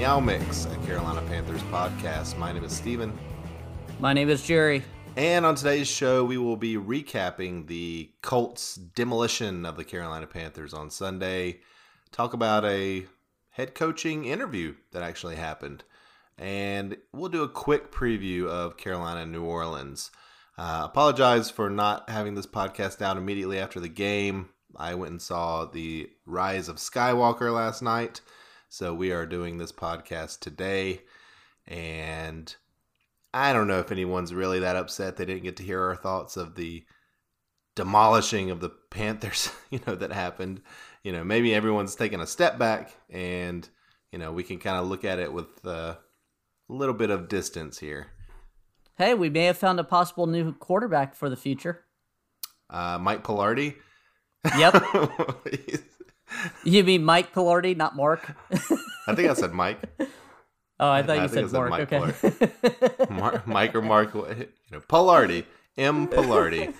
Meow Mix, a Carolina Panthers podcast. My name is Steven. My name is Jerry. And on today's show, we will be recapping the Colts' demolition of the Carolina Panthers on Sunday, talk about a head coaching interview that actually happened, and we'll do a quick preview of Carolina and New Orleans. Uh, apologize for not having this podcast out immediately after the game. I went and saw the Rise of Skywalker last night. So we are doing this podcast today. And I don't know if anyone's really that upset they didn't get to hear our thoughts of the demolishing of the Panthers, you know, that happened. You know, maybe everyone's taking a step back and, you know, we can kind of look at it with uh, a little bit of distance here. Hey, we may have found a possible new quarterback for the future. Uh, Mike Palardy. Yep. you mean Mike Palardy, not Mark? I think I said Mike. Oh, I thought I you I said Mark. Mike okay. Mar- Mike or Mark, you know, Palardy, M. Palardy.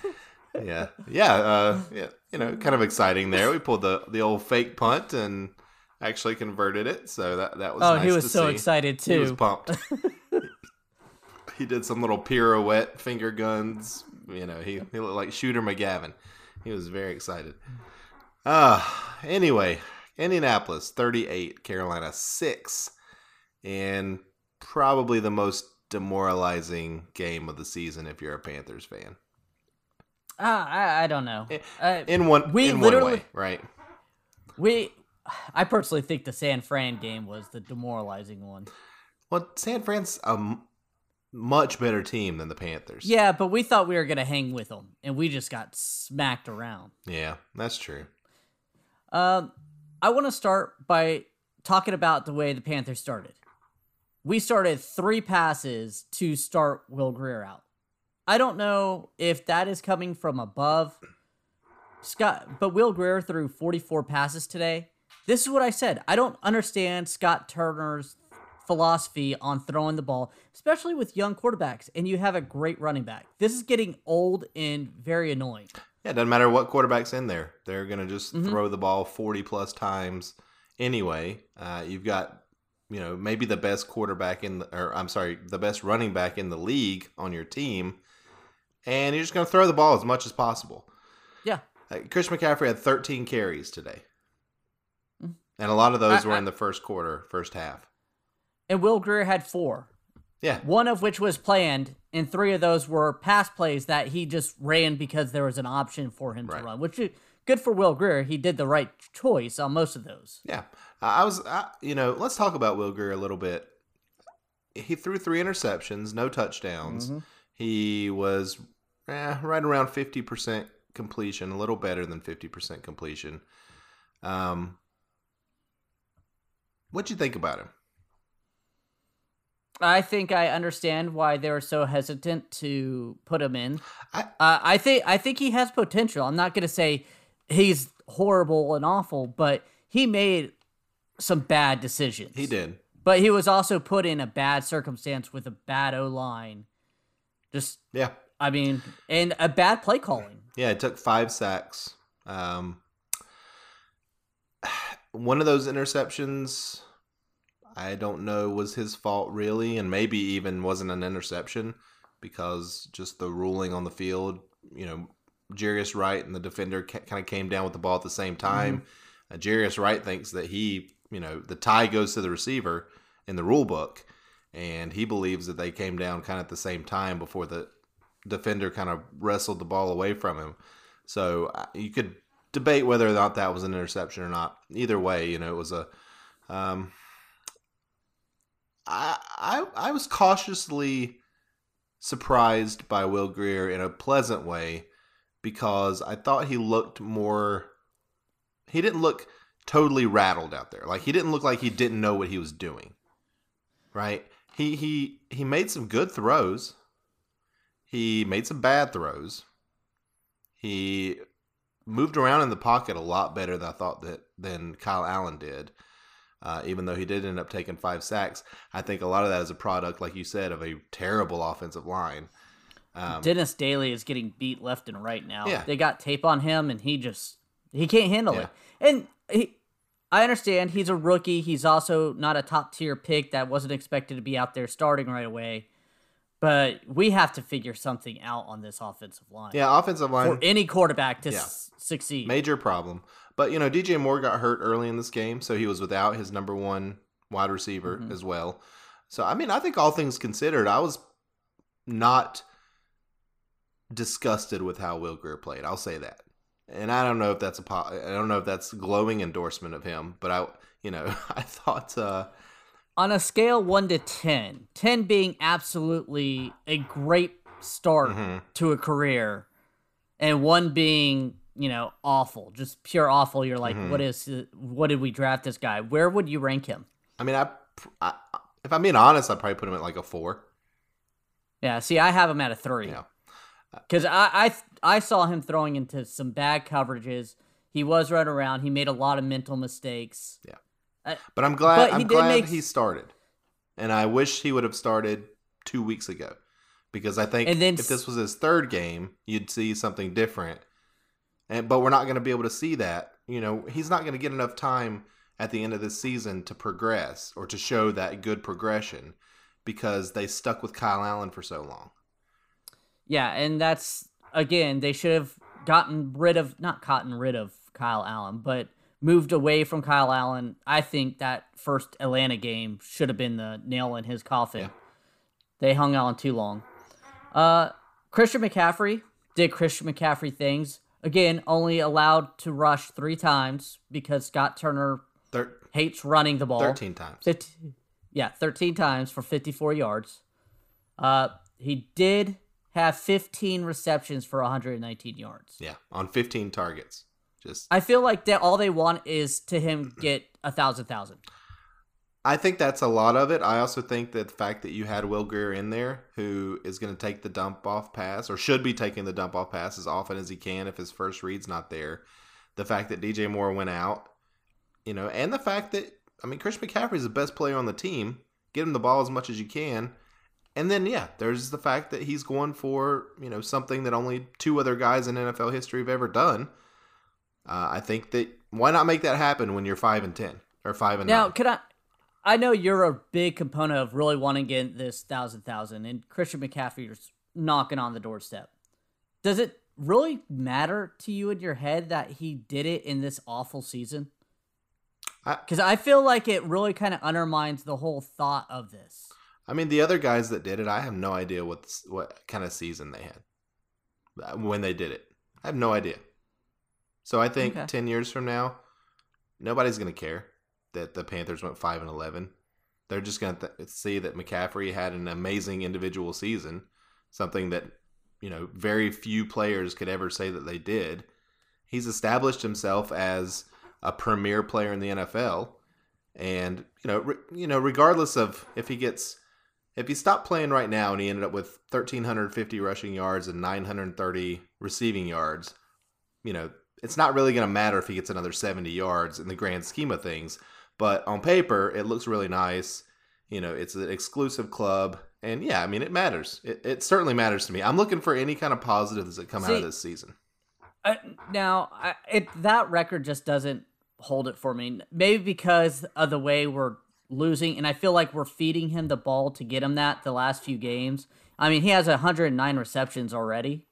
Yeah, yeah, uh, yeah. You know, kind of exciting there. We pulled the the old fake punt and actually converted it, so that that was. oh, nice he was so see. excited too. He was pumped. he did some little pirouette finger guns. You know, he he looked like Shooter McGavin. He was very excited. Ah, anyway, Indianapolis 38, Carolina 6 and probably the most demoralizing game of the season if you're a Panthers fan. Ah, I, I don't know. Uh, In one We in literally- one way, right? we, I personally think the San Fran game was the demoralizing one. Well, San Fran's a m- much better team than the Panthers. Yeah, but we thought we were gonna hang with them, and we just got smacked around. Yeah, that's true. Um, I want to start by talking about the way the Panthers started. We started three passes to start Will Grier out. I don't know if that is coming from above. Scott, but Will Grier threw 44 passes today. This is what I said. I don't understand Scott Turner's philosophy on throwing the ball, especially with young quarterbacks, and you have a great running back. This is getting old and very annoying. Yeah, it doesn't matter what quarterback's in there. They're going to just Mhm. throw the ball 40 plus times anyway. Uh, you've got, you know, maybe the best quarterback in the, or I'm sorry, the best running back in the league on your team. And you're just going to throw the ball as much as possible. Yeah. Uh, Chris McCaffrey had 13 carries today. Mm. And a lot of those I- were I- in the first quarter, first half. And Will Grier had four. Yeah. one of which was planned, and three of those were pass plays that he just ran because there was an option for him Right. to run. Which is good for Will Grier. He did the right choice on most of those. Yeah, I was, I, you know, let's talk about Will Grier a little bit. He threw three interceptions, no touchdowns. Mhm. He was eh, right around fifty percent completion, a little better than fifty percent completion. Um, what'd you think about him? I think I understand why they were so hesitant to put him in. I- uh, I think I think he has potential. I'm not going to say he's horrible and awful, but he made some bad decisions. He did. but he was also put in a bad circumstance with a bad O line. Just Yeah, I mean, and a bad play calling. yeah. It took five sacks. Um, one of those interceptions, I don't know, was his fault really, and maybe even wasn't an interception because just the ruling on the field. You know, Jarius Wright and the defender ca- kind of came down with the ball at the same time. Uh, Jarius Wright thinks that he, you know, the tie goes to the receiver in the rule book, and he believes that they came down kind of at the same time before the defender kind of wrestled the ball away from him. So uh, you could debate whether or not that was an interception or not. Either way, you know, it was a. Um, I I I was cautiously surprised by Will Grier in a pleasant way because I thought he looked more. He didn't look totally rattled out there. Like he didn't look like he didn't know what he was doing. right? He he he made some good throws. He made some bad throws. He moved around in the pocket a lot better than I thought that than Kyle Allen did. Uh, even though he did end up taking five sacks, I think a lot of that is a product, like you said, of a terrible offensive line. Um, Dennis Daley is getting beat left and right now. Yeah. They got tape on him, and he just he can't handle Yeah. it. And he, I understand he's a rookie. He's also not a top tier pick that wasn't expected to be out there starting right away. But we have to figure something out on this offensive line Yeah, offensive line for any quarterback to Yeah. s- succeed. major problem. But you know, DJ Moore got hurt early in this game, so he was without his number one wide receiver Mhm. as well. So I mean, I think all things considered, I was not disgusted with how Will Grier played. I'll say that. And I don't know if that's a po- I don't know if that's glowing endorsement of him, but I you know, I thought uh on a scale 1 to 10, 10 being absolutely a great start mhm. to a career and one being you know awful just pure awful you're like Mhm. what is what did we draft this guy where would you rank him I mean, I, I if I'm being honest, I'd probably put him at like a 4. yeah see i have him at a three Yeah. because I, I i saw him throwing into some bad coverages he was running around he made a lot of mental mistakes Yeah. But I'm glad But he I'm did glad make- he started. And I wish he would have started 2 weeks ago. Because I think if this was his third game, you'd see something different. And but we're not going to be able to see that. You know, he's not going to get enough time at the end of this season to progress or to show that good progression because they stuck with Kyle Allen for so long. yeah and that's again they should have gotten rid of not gotten rid of kyle allen but moved away from kyle allen i think that first atlanta game should have been the nail in his coffin Yeah. they hung on too long uh christian mccaffrey did christian mccaffrey things again only allowed to rush three times because scott turner Thir- hates running the ball 13 times. 50, yeah, 13 times for 54 yards. Uh, he did have 15 receptions for 119 yards. Yeah, on 15 targets. Just I feel like that all they want is to him get a thousand thousand. I think that's a lot of it. I also think that the fact that you had Will Grier in there, who is going to take the dump off pass, or should be taking the dump off pass as often as he can if his first read's not there. The fact that DJ Moore went out, you know, and the fact that, I mean, Chris McCaffrey is the best player on the team. Get him the ball as much as you can. And then, yeah, there's the fact that he's going for, you know, something that only two other guys in NFL history have ever done. Uh, I think that, why not make that happen when you're 5 and 10 or 5 and Now, 9? could I? I know you're a big component of really wanting to get this thousand thousand, and Christian McCaffrey is knocking on the doorstep. Does it really matter to you in your head that he did it in this awful season? Because I feel like it really kind of undermines the whole thought of this. I mean, the other guys that did it, I have no idea what what kind of season they had uh, when they did it. I have no idea. So I think Okay. ten years from now, nobody's going to care that the Panthers went five and eleven. They're just going to th- see that McCaffrey had an amazing individual season, something that you know very few players could ever say that they did. He's established himself as a premier player in the NFL, and you know, re- you know, regardless of if he gets if he stopped playing right now and he ended up with 1350 rushing yards and 930 receiving yards, you know, it's not really going to matter if he gets another 70 yards in the grand scheme of things. But on paper, it looks really nice. You know, it's an exclusive club. And yeah, I mean, it matters. It, it certainly matters to me. I'm looking for any kind of positives that come out of this season. Uh, now, I, it that record just doesn't hold it for me. Maybe because of the way we're losing, and I feel like we're feeding him the ball to get him that the last few games. I mean, he has 109 receptions already.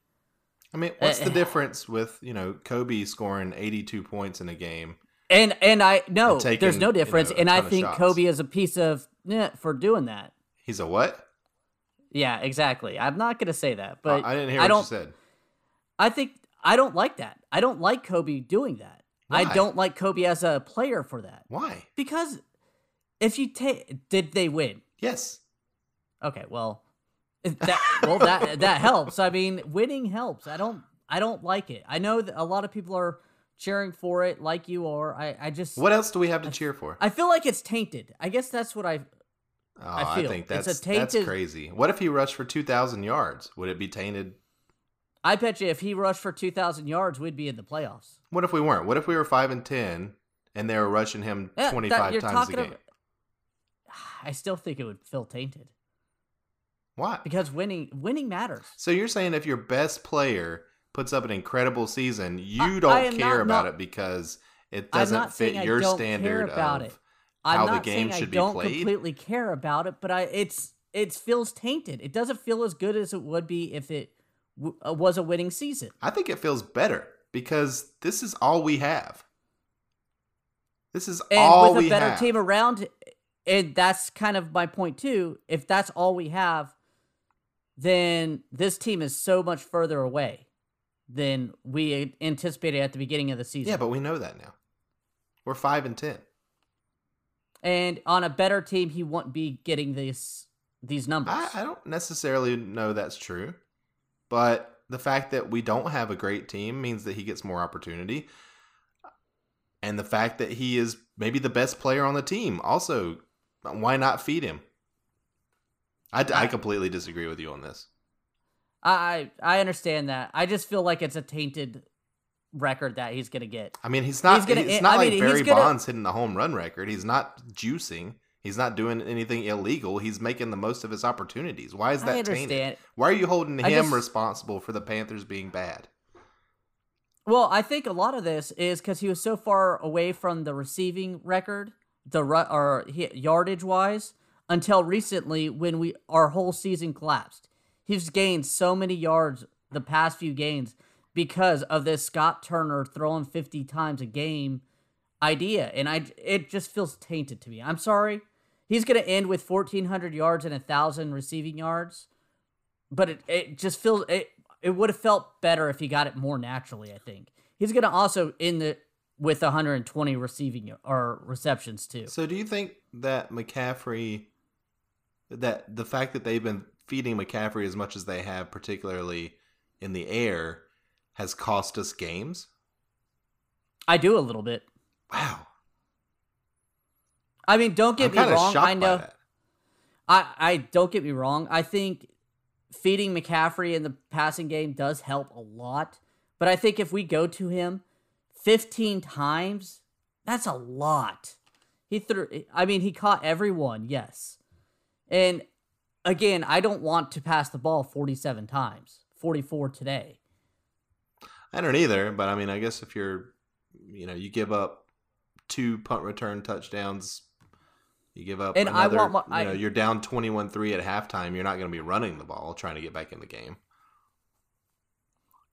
I mean, what's Uh, the difference with, you know, Kobe scoring 82 points in a game? And and I no, taking, there's no you difference. know, and I think. Kobe is a piece of eh, for doing that. He's a what? Yeah, exactly. I'm not gonna say that, but I didn't hear I what don't. you said. I think I don't like that. I don't like Kobe doing that. I don't like Kobe as a player for that Why? because if you take, did they win? Yes. Okay, well, that well that that helps. I mean, winning helps. I don't I don't like it. I know that a lot of people are cheering for it, like you are. I I just What else do we have to cheer for? I feel like it's tainted. I guess that's what I Oh, I I, think that's a tainted- that's crazy. What if he rushed for two thousand yards? Would it be tainted? I bet you if he rushed for 2,000 yards, we'd be in the playoffs. What if we weren't? What if we were five and ten, and they were rushing him Yeah, twenty five times a game? ab- I still think it would feel tainted Why? because winning winning matters. So you're saying if your best player puts up an incredible season, you I- don't I care not- about not- it because it doesn't fit your standard about of it. I'm how the game should I be don't played. completely care about it, but I it's it feels tainted. It doesn't feel as good as it would be if it w- uh, was a winning season. I think it feels better because this is all we have. This is And all with a better have. team around, and that's kind of my point too. If that's all we have, then this team is so much further away than we anticipated at the beginning of the season. yeah, but we know that now. We're five and ten. and on a better team, he won't be getting these these numbers. I, I don't necessarily know that's true, but the fact that we don't have a great team means that he gets more opportunity. And the fact that he is maybe the best player on the team also, why not feed him? I, I I- completely disagree with you on this. I I understand that. I just feel like it's a tainted record that he's gonna get. I mean, he's not. He's gonna- it's not I like mean, Barry gonna- Bonds hitting the home run record. He's not juicing. He's not doing anything illegal. He's making the most of his opportunities. Why is that tainted? Why are you holding him just- responsible for the Panthers being bad? Well, I think a lot of this is because he was so far away from the receiving record, the or yardage wise, until recently when we our whole season collapsed. He's gained so many yards the past few games because of this Scott Turner throwing fifty times a game idea, and I it just feels tainted to me. I'm sorry. He's gonna end with fourteen hundred yards and a thousand receiving yards, but it, it just feels it it would have felt better if he got it more naturally. I think he's gonna also end the with 120 receiving or receptions too. So do you think that McCaffrey that the fact that they've been feeding McCaffrey as much as they have, particularly in the air, has cost us games? I do a little bit. Wow. I mean, don't get I'm me wrong. I know. I I don't get me wrong. I think feeding McCaffrey in the passing game does help a lot. But I think if we go to him 15 times, that's a lot. He threw I mean, he caught everyone, yes. And again, I don't want to pass the ball 47 times. 44 today. I don't either, but I mean, I guess if you're, you know, you give up two punt return touchdowns, you give up And I want my- you know, I- you're down 21-3 at halftime, you're not going to be running the ball trying to get back in the game.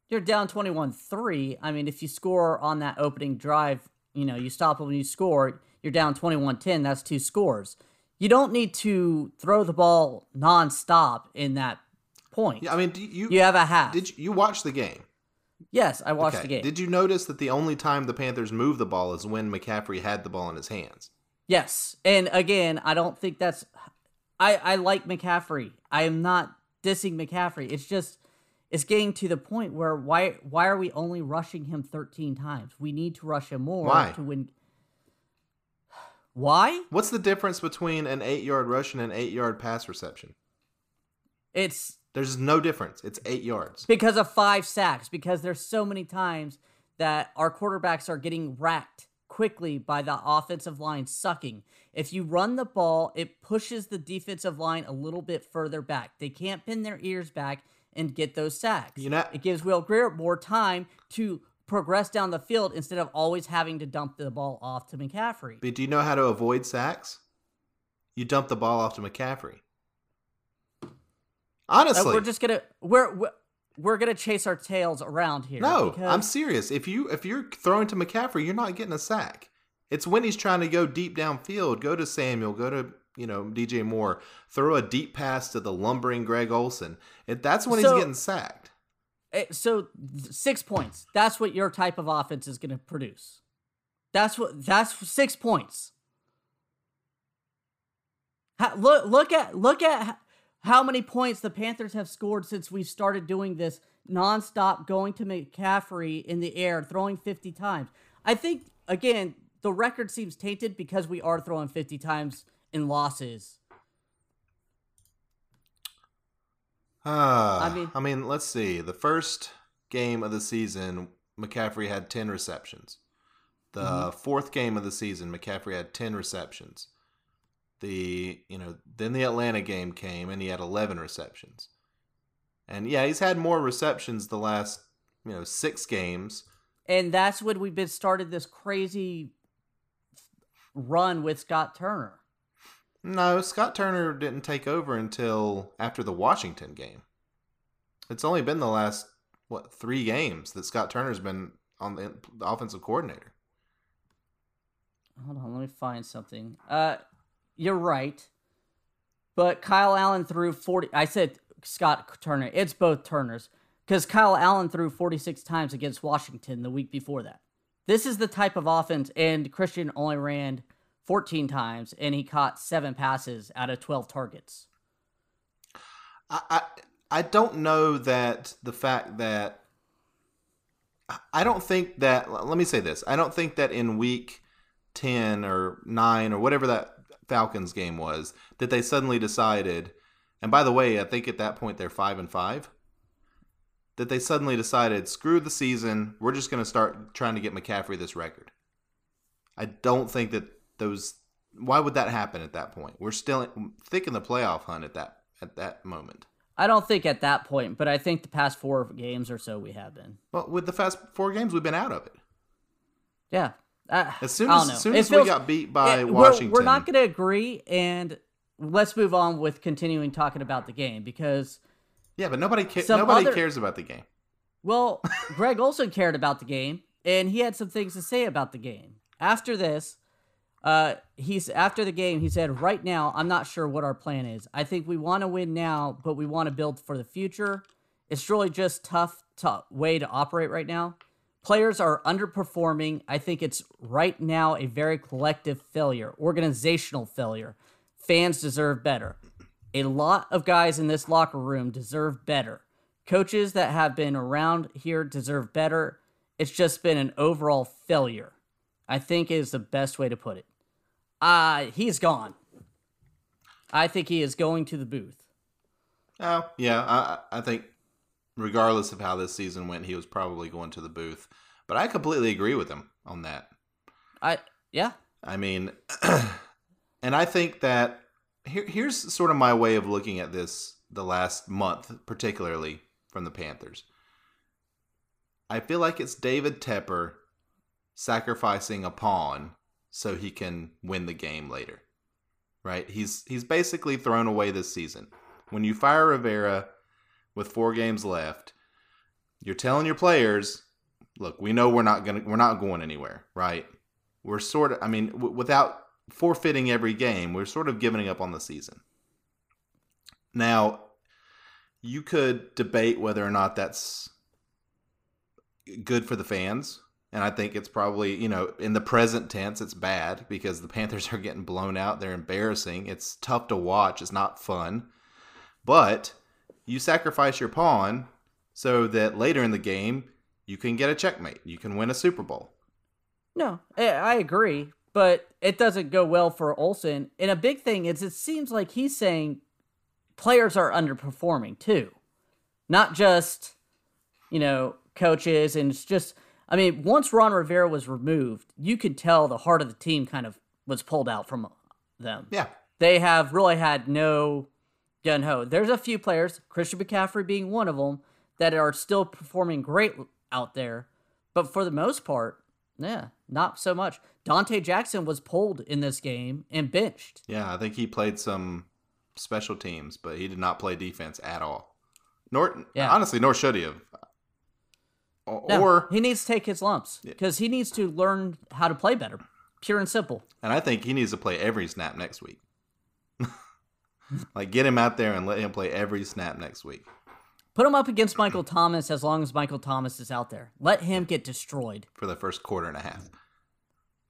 You're down 21-3. I mean, if you score on that opening drive, you know, you stop when you score, you're down 21-10, that's two scores. You don't need to throw the ball nonstop in that point. Yeah, I mean, do you you have a half. did you, you watch the game? yes, I watched Okay. the game. Did you notice that the only time the Panthers moved the ball is when McCaffrey had the ball in his hands? yes. And again, I don't think that's I I like McCaffrey. I am not dissing McCaffrey. It's just it's getting to the point where why why are we only rushing him 13 times? We need to rush him more Why? to win Why? What's the difference between an eight yard rush and an eight yard pass reception? It's There's no difference. It's eight yards. because of five sacks because there's so many times that our quarterbacks are getting racked quickly by the offensive line sucking. If you run the ball, it pushes the defensive line a little bit further back. They can't pin their ears back and get those sacks. You know- it gives Will Grier more time to progress down the field instead of always having to dump the ball off to McCaffrey. But do you know how to avoid sacks? You dump the ball off to McCaffrey. Uh, Honestly, we're just gonna we're, we're we're gonna chase our tails around here. no, because- I'm serious. If you if you're throwing to McCaffrey, you're not getting a sack. It's when he's trying to go deep downfield. Go to Samuel. Go to you know DJ Moore. Throw a deep pass to the lumbering Greg Olsen. It, that's when So- he's getting sacked. Eh, so six points. That's what your type of offense is going to produce. That's what. That's six points. Ha- look, look at look at how many points the Panthers have scored since we started doing this nonstop, going to McCaffrey in the air, throwing fifty times. I think again the record seems tainted because we are throwing fifty times in losses. Uh, I mean- I mean, let's see. The first game of the season, McCaffrey had ten receptions. The Mm-hmm. fourth game of the season, McCaffrey had ten receptions. The you know then the Atlanta game came and he had eleven receptions. And yeah, he's had more receptions the last you know six games. And that's when we've been started this crazy run with Scott Turner. No, Scott Turner didn't take over until after the Washington game. It's only been the last what three games that Scott Turner's been on the, the offensive coordinator. Hold on, let me find something. Uh, you're right, but Kyle Allen threw forty. I said Scott Turner. It's both Turners because Kyle Allen threw forty six times against Washington the week before that. This is the type of offense, and Christian only ran fourteen times, and he caught seven passes out of twelve targets. I, I I don't know that the fact that I don't think that let me say this. I don't think that in week 10 or 9 or whatever that Falcons game was that they suddenly decided and by the way, I think at that point they're 5 and 5 that they suddenly decided screw the season, we're just going to start trying to get McCaffrey this record. I don't think that those why would that happen at that point? We're still thick in the playoff hunt at that at that moment. I don't think at that point, but I think the past four games or so we have been. Well, with the past four games, we've been out of it. Yeah. Uh, As soon as, as soon It as feels- we got beat by it- we're- Washington, We're, not going to agree, and let's move on with continuing talking about the game because, yeah, but nobody ca- nobody other- cares about the game. well, Greg Olsen cared about the game, and he had some things to say about the game. After this, uh, he's after the game. He said, "Right now, I'm not sure what our plan is. I think we want to win now, but we want to build for the future. It's really just tough, tough way to operate right now. Players are underperforming. I think it's right now a very collective failure, organizational failure. Fans deserve better. A lot of guys in this locker room deserve better. Coaches that have been around here deserve better. It's just been an overall failure. I think is the best way to put it. Uh, he's gone. I think he is going to the booth. Oh, yeah, I, I think regardless of how this season went, he was probably going to the booth. But I completely agree with him on that. I yeah. I mean, and I think that here, here's sort of my way of looking at this the last month, particularly from the Panthers. I feel like it's David Tepper sacrificing a pawn so he can win the game later. Right? He's he's basically thrown away this season. When you fire Rivera with 4 games left, you're telling your players, look, we know we're not going to we're not going anywhere, right? We're sort of I mean, w- without forfeiting every game, we're sort of giving up on the season. Now, you could debate whether or not that's good for the fans. And I think it's probably, you know, in the present tense, it's bad because the Panthers are getting blown out. They're embarrassing. It's tough to watch. It's not fun. But you sacrifice your pawn so that later in the game, you can get a checkmate. You can win a Super Bowl. No, I agree, but it doesn't go well for Olsen. And a big thing is it seems like he's saying players are underperforming too. Not just, you know, coaches and it's just I mean, once Ron Rivera was removed, you could tell the heart of the team kind of was pulled out from them. Yeah. They have really had no gun ho. There's a few players, Christian McCaffrey being one of them, that are still performing great out there, but for the most part, yeah, not so much. Donte Jackson was pulled in this game and benched. Yeah, I think he played some special teams, but he did not play defense at all. Nor Yeah. honestly, nor should he have. O- No, Or he needs to take his lumps because he needs to learn how to play better. Pure and simple. and I think he needs to play every snap next week. like get him out there and let him play every snap next week. Put him up against Michael Thomas as long as Michael Thomas is out there. Let him get destroyed. for the first quarter and a half.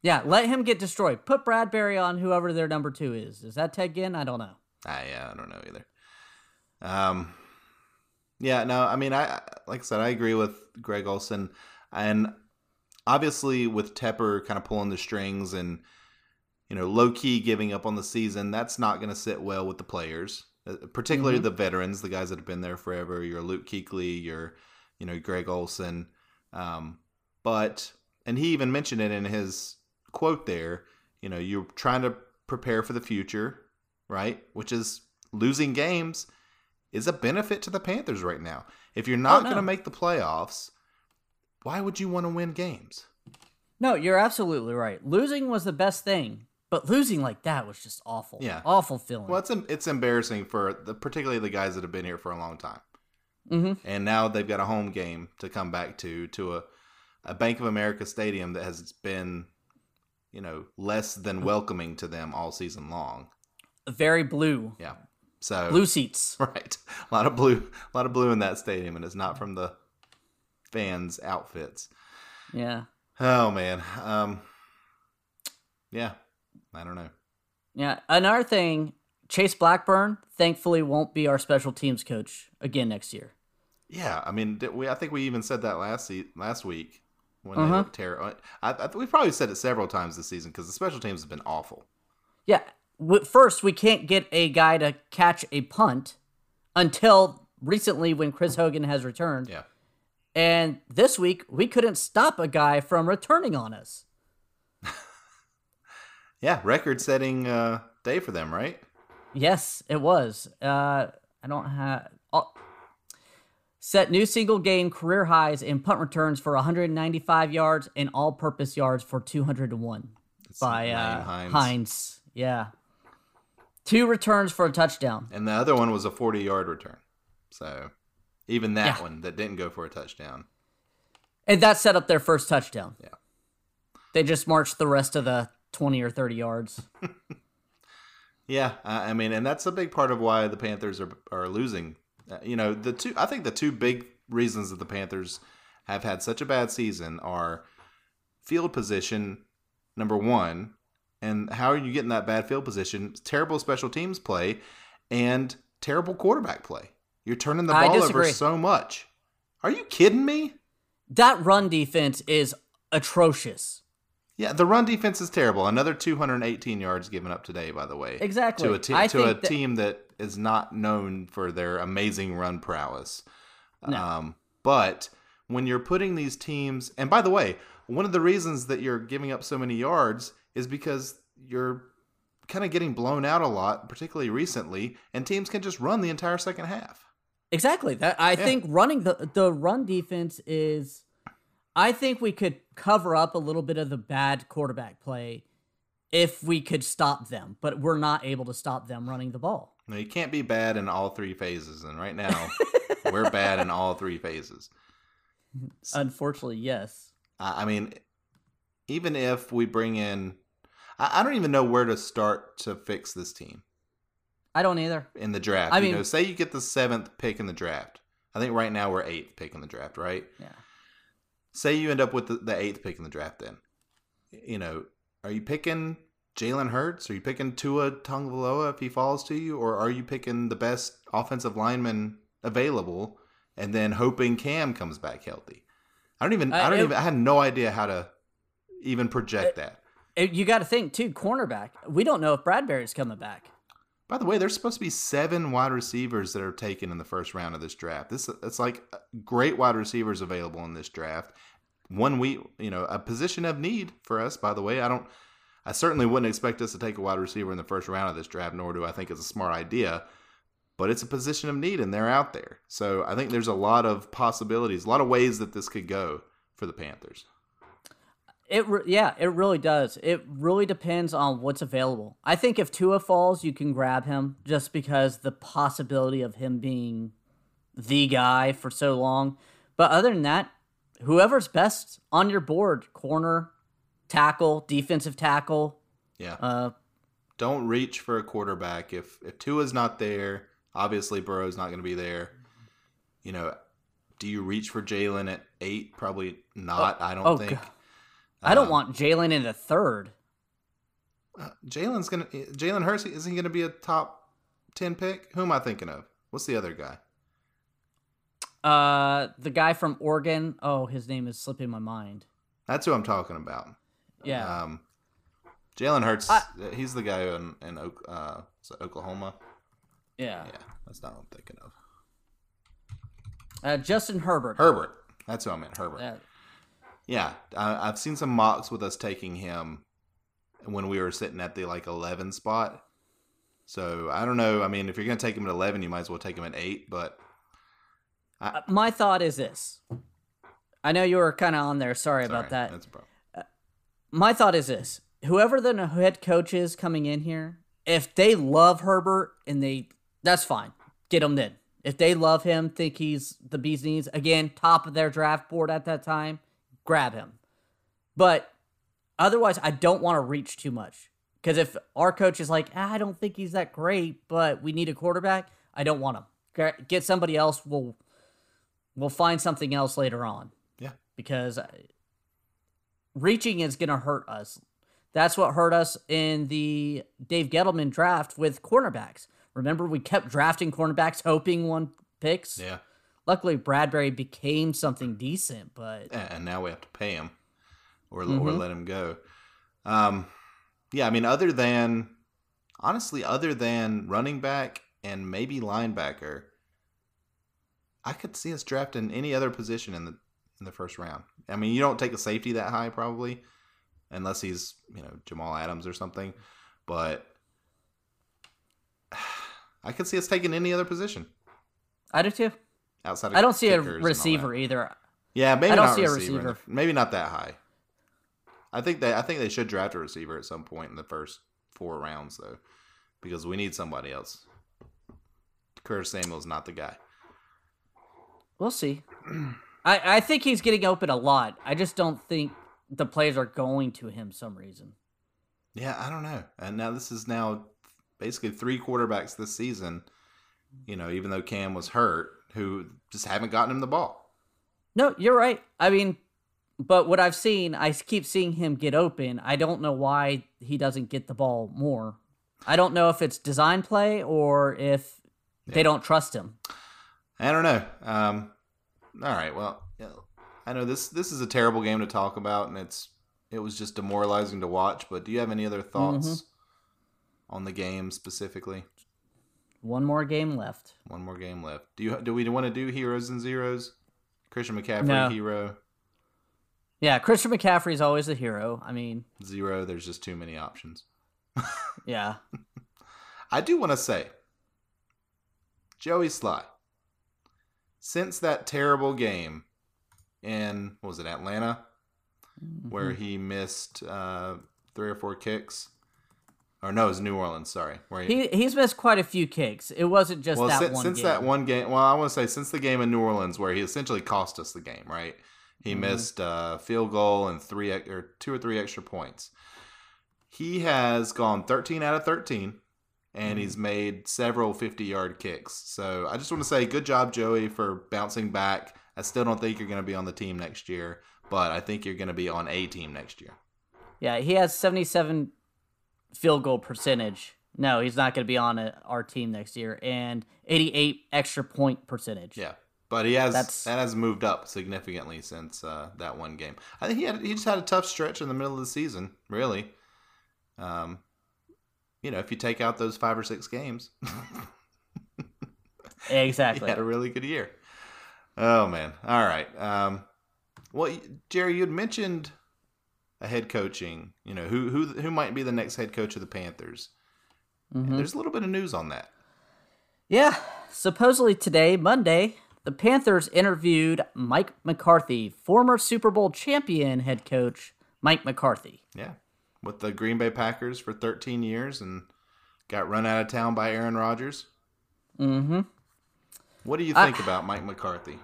Yeah, let him get destroyed. Put Bradberry on whoever their number two is. Is that Ted Ginn? I don't know. I, yeah, I don't know either. Um, yeah, no, I mean, I like I said, I agree with Greg Olsen, and obviously with Tepper kind of pulling the strings and you know low key giving up on the season, that's not going to sit well with the players. uh, particularly the veterans, the guys that have been there forever. Your Luke Kuechly, your you know Greg Olsen, um, but and he even mentioned it in his quote there. You know, you're trying to prepare for the future, right? Which is losing games is a benefit to the Panthers right now. If you're not Oh, no. going to make the playoffs, why would you want to win games? No, you're absolutely right. Losing was the best thing, but losing like that was just awful. Yeah. awful feeling. Well, it's it's embarrassing for the particularly the guys that have been here for a long time, hmm and now they've got a home game to come back to to a a Bank of America stadium that has been, you know, less than welcoming to them all season long. Very blue, Yeah, so blue seats. right, a lot of blue, a lot of blue in that stadium, and it's not from the fans' outfits. Yeah, Oh man, um, yeah, I don't know. yeah. Another thing, Chase Blackburn thankfully won't be our special teams coach again next year. Yeah, I mean, we I think we even said that last se- last week when they Uh-huh. looked terrible. I, I, we probably said it several times this season because the special teams have been awful. Yeah. First, we can't get a guy to catch a punt until recently when Chris Hogan has returned. Yeah, And this week, we couldn't stop a guy from returning on us. yeah, record-setting uh, day for them, right? Yes, it was. Uh, I don't have. Oh, set new single game career highs in punt returns for 195 yards and all purpose yards for 201 by uh, Hines. Hines. Yeah. Two returns for a touchdown. and the other one was a forty-yard return. So even that Yeah. one that didn't go for a touchdown. And that set up their first touchdown. Yeah. They just marched the rest of the 20 or 30 yards. Yeah, I mean, and that's a big part of why the Panthers are are losing. Uh, You know, the two I think the two big reasons that the Panthers have had such a bad season are field position number 1 and how are you getting that bad field position? Terrible special teams play and terrible quarterback play. You're turning the I ball over so much. Are you kidding me? That run defense is atrocious. Yeah, the run defense is terrible. Another 218 yards given up today, by the way. Exactly. To a, te- to a that- team that is not known for their amazing run prowess. No. Um, but when you're putting these teams, and by the way, one of the reasons that you're giving up so many yards is because you're kind of getting blown out a lot, particularly recently, and teams can just run the entire second half. Exactly. That I Yeah. think running the the run defense is I think we could cover up a little bit of the bad quarterback play if we could stop them, but we're not able to stop them running the ball. Now, you can't be bad in all three phases, and right now we're bad in all three phases. Unfortunately, yes. I mean, even if we bring in, I I don't even know where to start to fix this team I don't either. in the draft. I you mean- know, say you get the seventh pick in the draft. I think right now we're eighth pick in the draft, right? Yeah. Say you end up with the, the eighth pick in the draft. Then, you know, are you picking Jalen Hurts? Are you picking Tua Tagovailoa if he falls to you, or are you picking the best offensive lineman available and then hoping Cam comes back healthy? I don't even. I, I- don't it- even. I had no idea how to even project that. Uh, You got to think too, cornerback. We don't know if Bradberry's coming back. By the way, there's supposed to be seven wide receivers that are taken in the first round of this draft. This it's like great wide receivers available in this draft. One we you know a position of need for us. By the way, I don't. I certainly wouldn't expect us to take a wide receiver in the first round of this draft, nor do I think it's a smart idea. But it's a position of need, and they're out there. So I think there's a lot of possibilities, a lot of ways that this could go for the Panthers. It re- yeah, it really does. It really depends on what's available. I think if Tua falls, you can grab him just because the possibility of him being the guy for so long. But other than that, whoever's best on your board, corner, tackle, defensive tackle, Yeah. uh don't reach for a quarterback if if Tua's not there. Obviously, Burrow's not going to be there. You know, do you reach for Jalen at eight? Probably not. I don't oh, think. God. I don't Um, want Jalen in the third. uh, Jalen's gonna. Jalen Hurts isn't going to be a top ten pick. Who am I thinking of? What's the other guy? Uh the guy from Oregon, oh, his name is slipping my mind. That's who I'm talking about. Yeah. Um, Jalen Hurts. I- he's the guy in in uh, Oklahoma. Yeah. Yeah, that's not what I'm thinking of. Uh, Justin Herbert. Herbert. That's who I meant. Herbert. Uh, Yeah, I, I've seen some mocks with us taking him when we were sitting at the like eleven spot. So I don't know. I mean, if you're gonna take him at eleven, you might as well take him at eight. But uh, my thought is this. I know you were kind of on there. Sorry, sorry, about that. That's a problem. my thought is this whoever the head coach is coming in here if they love herbert and they that's fine get him then. if they love him think he's the bee's knees again top of their draft board at that time grab him but otherwise i don't want to reach too much because if our coach is like ah, i don't think he's that great but we need a quarterback i don't want him get somebody else we'll we'll find something else later on Yeah. because reaching is going to hurt us. That's what hurt us in the Dave Gettleman draft with cornerbacks. Remember, we kept drafting cornerbacks, hoping one picks. Yeah, Luckily, Bradberry became something decent, but and and now we have to pay him, or or Mhm. let him go. Um, yeah, I mean, other than honestly, other than running back and maybe linebacker, I could see us drafting any other position in the in the first round. I mean, you don't take a safety that high probably, unless he's you know Jamal Adams or something. But I could see us taking any other position I do too. Outside. Of I don't see a kickers and all that. receiver either. Yeah, maybe I don't not see a receiver. the- receiver. maybe not that high. I think they I think they should draft a receiver at some point in the first four rounds though, because we need somebody else. Curtis Samuel's not the guy. We'll see. I, I think he's getting open a lot. I just don't think the players are going to him some reason. Yeah, I don't know. And now this is now basically three quarterbacks this season. You know, even though Cam was hurt, who just haven't gotten him the ball. No, you're right. I mean, but what I've seen, I keep seeing him get open. I don't know why he doesn't get the ball more. I don't know if it's design play or if they don't trust him. I don't know. Um, all right. Well, I know this this is a terrible game to talk about, and it's it was just demoralizing to watch. But do you have any other thoughts on the game specifically? One more game left. One more game left. Do you do we want to do heroes and zeros? Christian McCaffrey No. hero Yeah, Christian McCaffrey is always a hero. I mean, zero. There's just too many options. yeah. I do want to say, Joey Slye, since that terrible game in what was it Atlanta, where Mm-hmm. he missed uh, three or four kicks, or no, it was New Orleans. Sorry, where He he's missed quite a few kicks. It wasn't just well that since, one since game. that one game. Well, I want to say since the game in New Orleans where he essentially cost us the game. Right, he Mhm. missed a field goal and three or two or three extra points. He has gone 13 out of 13 and he's made several 50 yard kicks. So I just want to say good job, Joey, for bouncing back. I still don't think you're going to be on the team next year, but I think you're going to be on a team next year. Yeah, he has 77 field goal percentage. No, he's not going to be on a, our team next year and 88 extra point percentage. Yeah. But he has That's- that has moved up significantly since uh, that one game. I think he had he just had a tough stretch in the middle of the season, really. Um, you know, if you take out those five or six games, Exactly. he had a really good year. Oh man! All right. Um, well, Jerry, you had mentioned a head coaching. You know, who who who might be the next head coach of the Panthers? Mhm. There's a little bit of news on that. Yeah, supposedly today, Monday, the Panthers interviewed Mike McCarthy, former Super Bowl champion head coach Mike McCarthy. Yeah, with the Green Bay Packers for 13 years and got run out of town by Aaron Rodgers. Mm-hmm. What do you I- think about Mike McCarthy?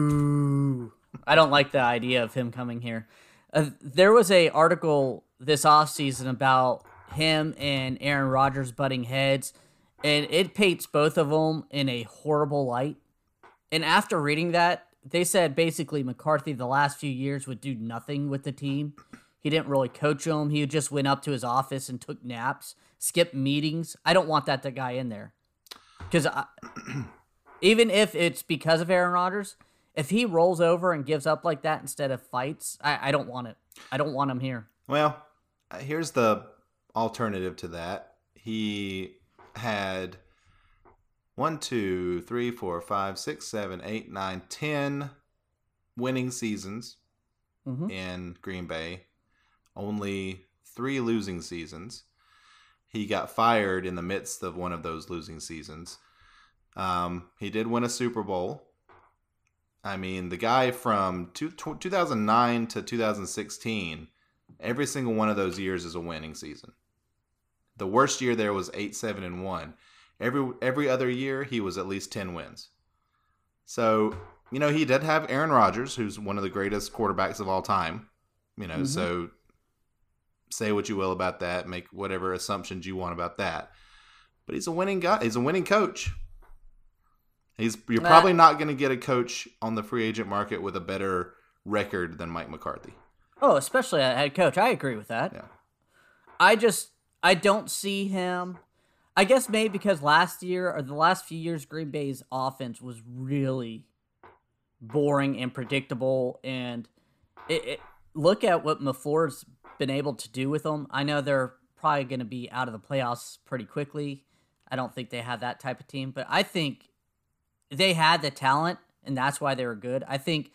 Boo. I don't like the idea of him coming here. Uh, there was a article this offseason about him and Aaron Rodgers butting heads, and it paints both of them in a horrible light. And after reading that, they said basically McCarthy the last few years would do nothing with the team. He didn't really coach them. He just went up to his office and took naps, skipped meetings. I don't want that guy in there. Because even if it's because of Aaron Rodgers, if he rolls over and gives up like that instead of fights, I, I don't want it. I don't want him here. Well, here's the alternative to that. he had one, two, three, four, five, six, seven, eight, nine, ten winning seasons Mhm. in Green Bay, only three losing seasons. He got fired in the midst of one of those losing seasons. Um, he did win a Super Bowl. I mean, the guy from two, tw 2009 to 2016, every single one of those years is a winning season. The worst year there was 8 7 and 1. Every every other year he was at least 10 wins. So, you know, he did have Aaron Rodgers, who's one of the greatest quarterbacks of all time. You know, Mhm. so say what you will about that, make whatever assumptions you want about that. But he's a winning guy. He's a winning coach. He's you're Nah. probably not going to get a coach on the free agent market with a better record than Mike McCarthy. Oh, especially a head coach. I agree with that. Yeah. I just I don't see him. I guess maybe because last year or the last few years, Green Bay's offense was really boring and predictable. And it, it, look at what LaFleur's been able to do with them. I know they're probably going to be out of the playoffs pretty quickly. I don't think they have that type of team, but I think they had the talent, and that's why they were good. I think,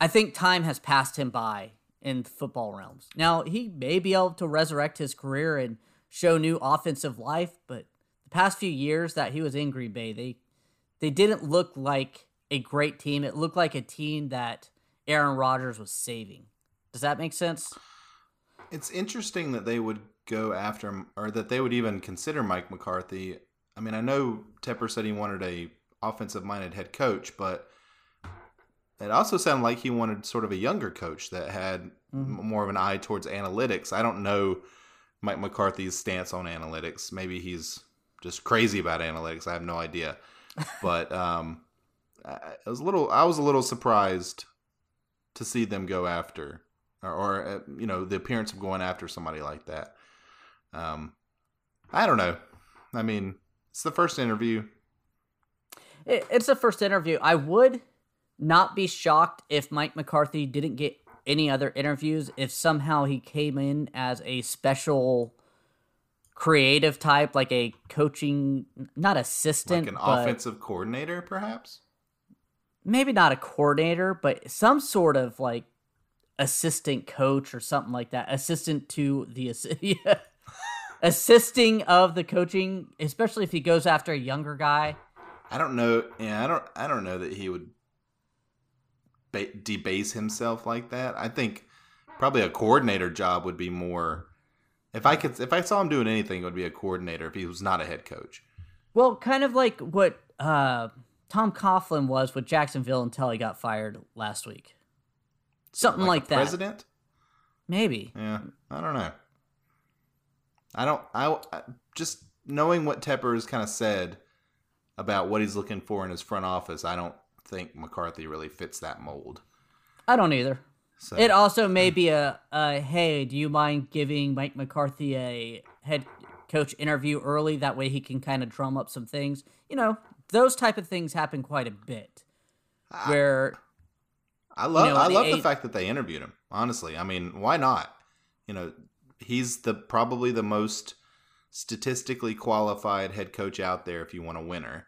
I think time has passed him by in football realms. Now he may be able to resurrect his career and show new offensive life, but the past few years that he was in Green Bay, they they didn't look like a great team. It looked like a team that Aaron Rodgers was saving. Does that make sense? It's interesting that they would go after him, or that they would even consider Mike McCarthy. I mean, I know Tepper said he wanted a offensive-minded head coach, but it also sounded like he wanted sort of a younger coach that had Mhm. more of an eye towards analytics. I don't know Mike McCarthy's stance on analytics. Maybe he's just crazy about analytics. I have no idea. But um, I, I was a little, I was a little surprised to see them go after, or, or uh, you know, the appearance of going after somebody like that. Um, I don't know. I mean, it's the first interview. It, it's the first interview. I would not be shocked if Mike McCarthy didn't get any other interviews. If somehow he came in as a special creative type, like a coaching, not assistant, Like an offensive coordinator, perhaps. maybe not a coordinator, but some sort of like assistant coach or something like that. Assistant to the assi- assisting of the coaching, especially if he goes after a younger guy. I don't know. Yeah, I don't. I don't know that he would ba- debase himself like that. I think probably a coordinator job would be more. If I could, if I saw him doing anything, it would be a coordinator. If he was not a head coach, Well, kind of like what uh, Tom Coughlin was with Jacksonville until he got fired last week. Something like, a that. President? Maybe. Yeah, I don't know. I don't. I, I just knowing what Tepper has kind of said about what he's looking for in his front office. I don't think McCarthy really fits that mold. I don't either. So It also may be a, a hey, do you mind giving Mike McCarthy a head coach interview early? That way he can kind of drum up some things. You know, those type of things happen quite a bit. Where I love know, I love the fact that they interviewed him. Honestly, I mean, why not? You know, he's the probably the most statistically qualified head coach out there. If you want a winner,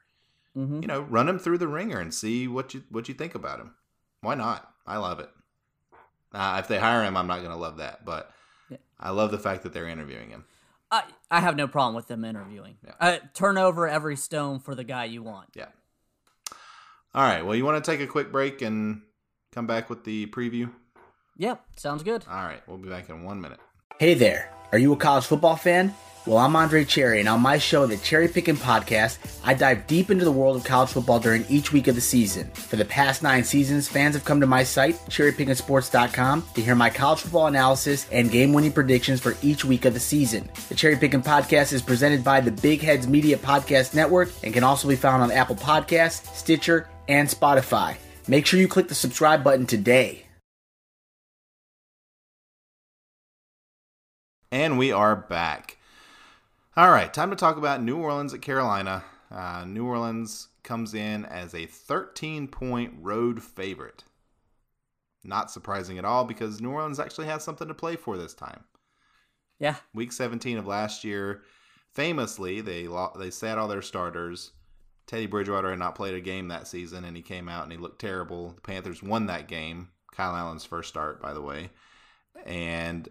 Mhm. you know, run him through the ringer and see what you what you think about him. Why not? I love it. Uh, if they hire him, I'm not going to love that, but Yeah. I love the fact that they're interviewing him. I, I have no problem with them interviewing. Yeah. Uh, turn over every stone for the guy you want. Yeah. All right. Well, you want to take a quick break and come back with the preview? Yep, sounds good. All right. We'll be back in one minute. Hey there, are you a college football fan? Well, I'm Andre Cherry, and on my show, the Cherry Pickin' Podcast, I dive deep into the world of college football during each week of the season. For the past nine seasons, fans have come to my site, cherrypickinsports.com, to hear my college football analysis and game winning predictions for each week of the season. The Cherry Pickin' Podcast is presented by the Big Heads Media Podcast Network and can also be found on Apple Podcasts, Stitcher, and Spotify. Make sure you click the subscribe button today. And we are back. All right, time to talk about New Orleans at Carolina. Uh, New Orleans comes in as a 13 point road favorite. Not surprising at all because New Orleans actually has something to play for this time. Yeah, Week 17 of last year, famously they lo- they sat all their starters. Teddy Bridgewater had not played a game that season, and he came out and he looked terrible. The Panthers won that game. Kyle Allen's first start, by the way, and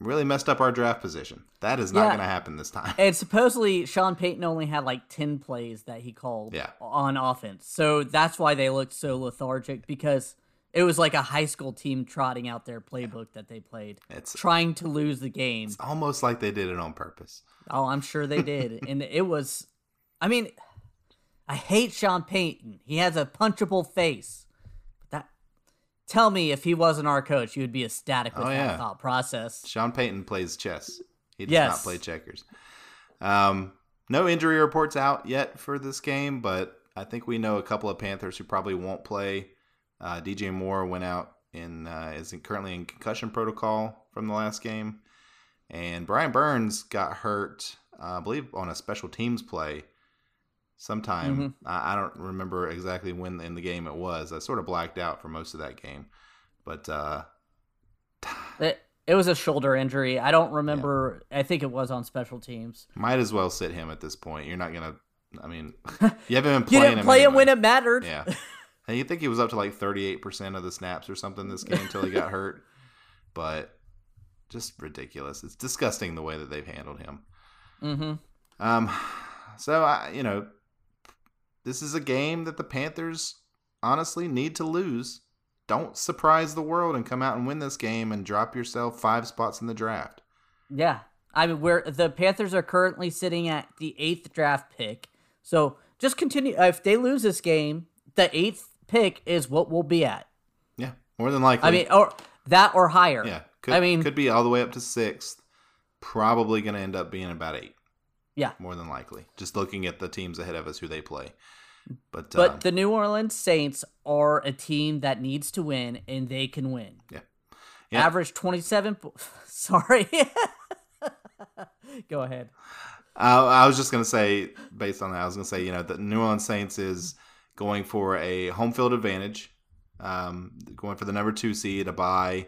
really messed up our draft position. That is not Yeah. going to happen this time. And supposedly Sean Payton only had like 10 plays that he called Yeah. on offense. So that's why they looked so lethargic because it was like a high school team trotting out their playbook that they played, It's trying to lose the game. It's almost like they did it on purpose. Oh, I'm sure they did. and it was, I mean, I hate Sean Payton. He has a punchable face. Tell me if he wasn't our coach, you would be ecstatic with Oh, that yeah. thought process. Sean Payton plays chess. He does Yes. not play checkers. Um, no injury reports out yet for this game, but I think we know a couple of Panthers who probably won't play. Uh, DJ Moore went out in uh, is currently in concussion protocol from the last game, and Brian Burns got hurt, uh, I believe, on a special teams play. Sometime I, I don't remember exactly when in the game it was. I sort of blacked out for most of that game, but uh, It, it was a shoulder injury. I don't remember. I think it was on special teams. Might as well sit him at this point. You're not gonna. I mean, you haven't been You playing didn't him. play him anyway. when it mattered. Yeah, and you think he was up to like 38 percent of the snaps or something this game until he got hurt, but just ridiculous. It's disgusting the way that they've handled him. Mm-hmm. Um, so I, you know, this is a game that the Panthers honestly need to lose. Don't surprise the world and come out and win this game and drop yourself five spots in the draft. Yeah. I mean, where the Panthers are currently sitting at the eighth draft pick. So just continue. If they lose this game, the eighth pick is what we'll be at. Yeah, more than likely. I mean, or that or higher. Yeah, could, I mean, could be all the way up to sixth. Probably going to end up being about eight, yeah. more than likely. Just looking at the teams ahead of us, who they play. But, But uh, the New Orleans Saints are a team that needs to win, and they can win. Yeah. Yeah. Average 27. po- Sorry. Go ahead. uh, I was just going to say, based on that, I was going to say, you know, the New Orleans Saints is going for a home field advantage, um, going for the number two seed, a bye.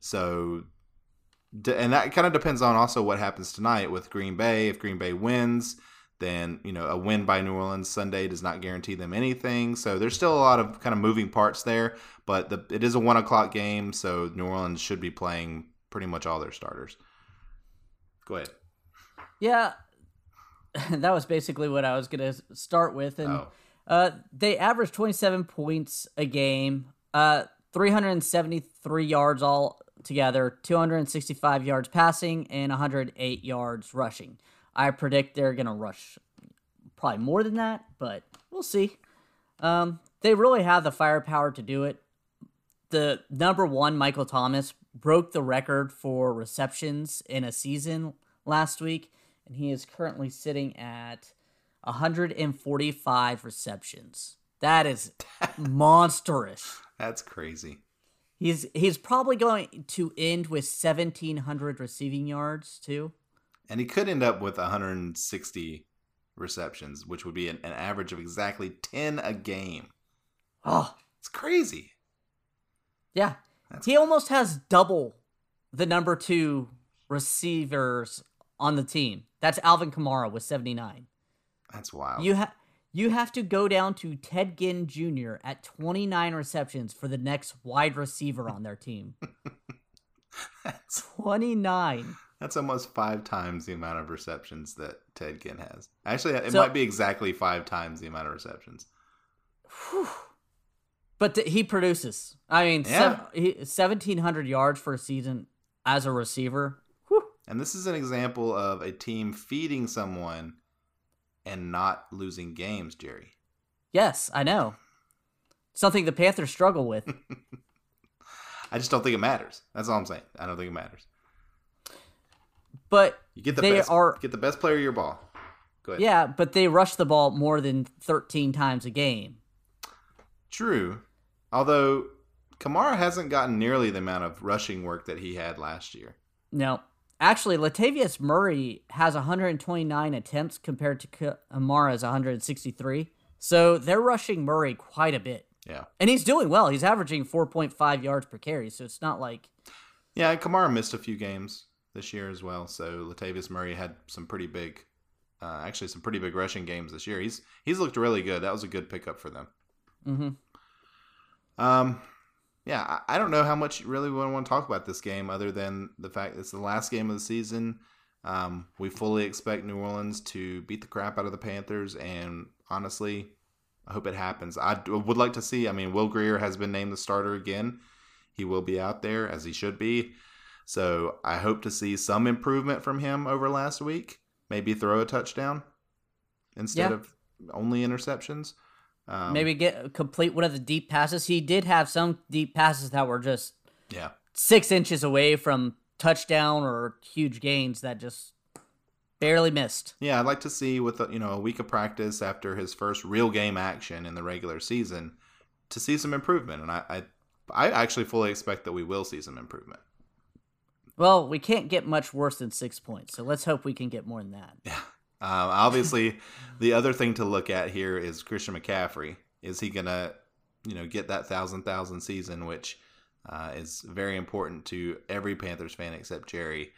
So, and that kind of depends on also what happens tonight with Green Bay. If Green Bay wins, then you know a win by New Orleans Sunday does not guarantee them anything. So there's still a lot of kind of moving parts there. But the, it is a one o'clock game, so New Orleans should be playing pretty much all their starters. Go ahead. Yeah. that was basically what I was going to start with. And Oh. uh, they averaged 27 points a game, uh, 373 yards all together, 265 yards passing, and 108 yards rushing. I predict they're going to rush probably more than that, but we'll see. Um, they really have the firepower to do it. The number one, Michael Thomas, broke the record for receptions in a season last week, and he is currently sitting at 145 receptions. That is monstrous. That's crazy. He's he's probably going to end with 1700 receiving yards too. And he could end up with 160 receptions, which would be an, an average of exactly 10 a game. Oh, It's crazy. yeah. That's- He almost has double the number 2 receivers on the team. That's Alvin Kamara with 79. That's wild. You have you have to go down to Ted Ginn Jr. at 29 receptions for the next wide receiver on their team. that's, 29. That's almost five times the amount of receptions that Ted Ginn has. Actually, it So- might be exactly five times the amount of receptions. But th- he produces. I mean, Yeah. sev- he, 1700 yards for a season as a receiver. Whew. And this is an example of a team feeding someone and not losing games, Jerry. Yes, I know. Something the Panthers struggle with. I just don't think it matters. That's all I'm saying. I don't think it matters. But You get the They best are- get the best player your ball. Go ahead. yeah, but they rush the ball more than 13 times a game. True. Although Kamara hasn't gotten nearly the amount of rushing work that he had last year. No. Actually, Latavius Murray has 129 attempts compared to Kamara's 163. So they're rushing Murray quite a bit. Yeah. And he's doing well. He's averaging 4.5 yards per carry. So it's not like, Yeah, Kamara missed a few games this year as well, so Latavius Murray had some pretty big uh, actually some pretty big rushing games this year. He's he's looked really good. That was a good pickup for them. Mm-hmm. Um, yeah, I, I don't know how much really want to talk about this game other than the fact it's the last game of the season. Um, we fully expect New Orleans to beat the crap out of the Panthers, and honestly, I hope it happens. I would like to see. I mean, Will Grier has been named the starter again. He will be out there as he should be. So I hope to see some improvement from him over last week. Maybe throw a touchdown instead Yeah. of only interceptions. Um, Maybe get complete one of the deep passes. He did have some deep passes that were just Yeah. six inches away from touchdown or huge gains that just barely missed. Yeah, I'd like to see with a, you know a week of practice after his first real game action in the regular season to see some improvement, and I I, I actually fully expect that we will see some improvement. Well, we can't get much worse than six points, so let's hope we can get more than that. Yeah. Um, obviously, the other thing to look at here is Christian McCaffrey. Is he gonna you know get that thousand thousand season, which uh, is very important to every Panthers fan except Jerry,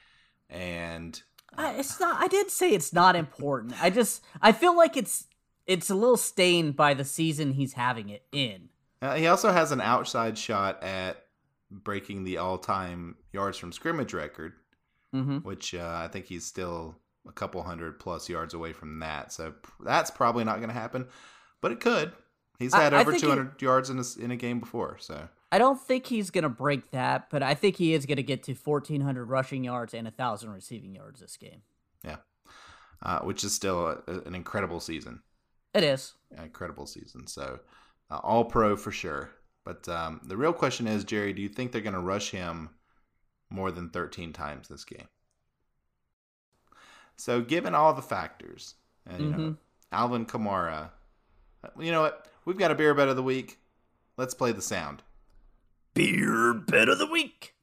and I, it's not. I did say it's not important. I just I feel like it's it's a little stained by the season he's having it in. Uh, he also has an outside shot at breaking the all-time yards from scrimmage record, Mm-hmm. which uh, I think he's still a couple hundred plus yards away from that. So that's probably not going to happen, but it could. He's had I over think he- 200 yards in a, in a game before, so I don't think he's gonna break that, but I think he is gonna get to fourteen hundred rushing yards and thousand receiving yards this game. yeah, uh, which is still a, a- an incredible season. It is. An incredible season. So uh, all pro for sure. But um, the real question is, Jerry, do you think they're going to rush him more than 13 times this game? So, given all the factors, and you know, Mhm. Alvin Kamara, uh, you know what? We've got a beer bet of the week. Let's play the sound. Beer bet of the week.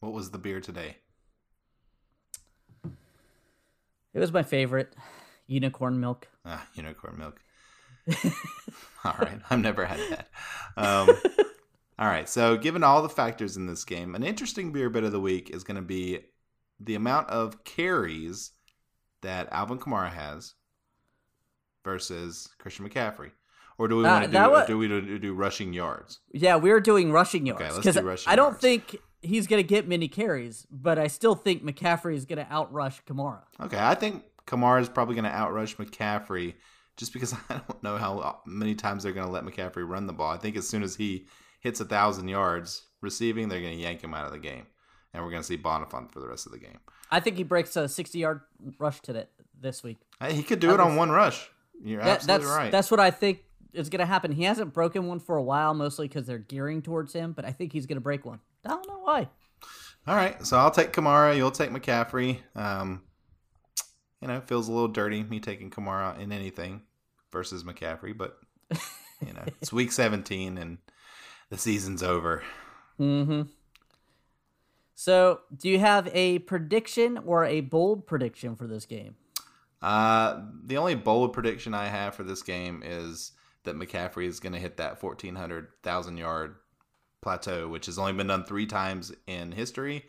What was the beer today? It was my favorite. Unicorn milk. Ah, unicorn milk. all right, I've never had that. Um, all right, so given all the factors in this game, an interesting beer bit of the week is going to be the amount of carries that Alvin Kamara has versus Christian McCaffrey. Or do we want to do, that wa- do we do, do rushing yards? Yeah, we're doing rushing yards Okay, let's do rushing I don't yards. think he's gonna get many carries, but I still think McCaffrey is gonna outrush Kamara. Okay, I think Kamara is probably going to outrush McCaffrey just because I don't know how many times they're going to let McCaffrey run the ball. I think as soon as he hits a thousand yards receiving, they're going to yank him out of the game, and we're going to see Bonnafon for the rest of the game. I think he breaks a sixty-yard rush today this week. He could do I it on one rush. You're That- absolutely that's right. that's what I think is gonna happen. He hasn't broken one for a while, mostly because they're gearing towards him. But I think he's gonna break one. I don't know why. All right, so I'll take Kamara. You'll take McCaffrey. Um, you know, it feels a little dirty me taking Kamara in anything versus McCaffrey, but you know, it's week 17 and the season's over. Mm-hmm. So, do you have a prediction or a bold prediction for this game? Uh, the only bold prediction I have for this game is that McCaffrey is going to hit that 1,400, 1,000 yard plateau, which has only been done three times in history,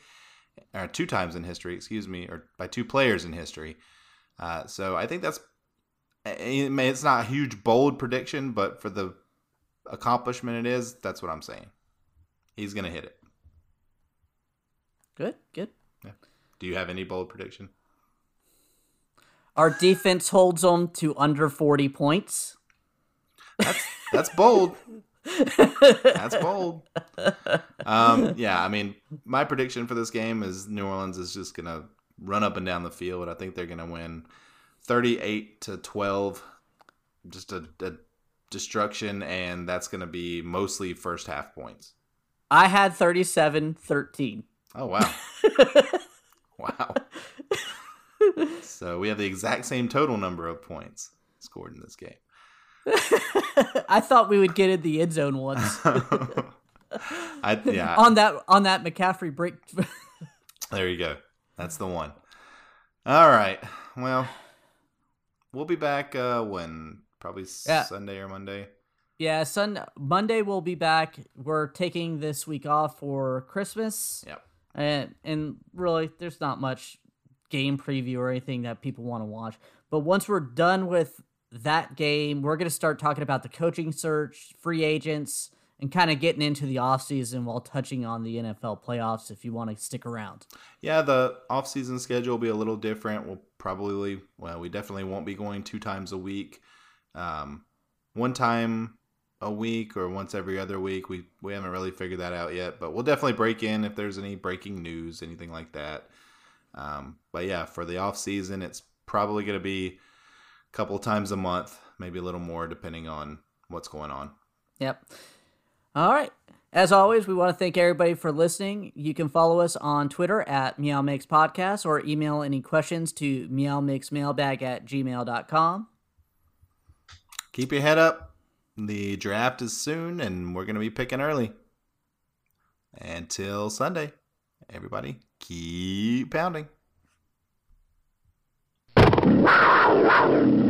or two times in history, excuse me, or by two players in history. Uh, so I think that's, it's not a huge, bold prediction, but for the accomplishment it is, that's what I'm saying. He's going to hit it. Good, good. Yeah. Do you have any bold prediction? Our defense holds them to under forty points. That's that's bold. That's bold. Um, yeah, I mean, my prediction for this game is New Orleans is just gonna run up and down the field. I think they're gonna win thirty-eight to twelve. Just a, a destruction, and that's gonna be mostly first half points. I had 37-13. Oh wow, wow. So we have the exact same total number of points scored in this game. I thought we would get in the end zone once I yeah. on that on that McCaffrey break. There you go. That's the one. All right. Well, we'll be back uh when probably Yeah. Sunday or Monday. Yeah, Sun Monday we'll be back. We're taking this week off for Christmas. Yep. And and really there's not much game preview or anything that people want to watch. But once we're done with that game, we're going to start talking about the coaching search, free agents, and kind of getting into the offseason while touching on the NFL playoffs if you want to stick around. Yeah, the off-season schedule will be a little different. We'll probably, well, we definitely won't be going two times a week. Um, one time a week or once every other week. We we haven't really figured that out yet, but we'll definitely break in if there's any breaking news, anything like that. Um, but yeah, for the off season, it's probably going to be a couple times a month, maybe a little more depending on what's going on. Yep. All right. As always, we want to thank everybody for listening. You can follow us on Twitter at Meow Makes Podcast or email any questions to meowmakesmailbag at gmail.com. Keep your head up. The draft is soon, and we're going to be picking early. Until Sunday, everybody, keep pounding. Thank you.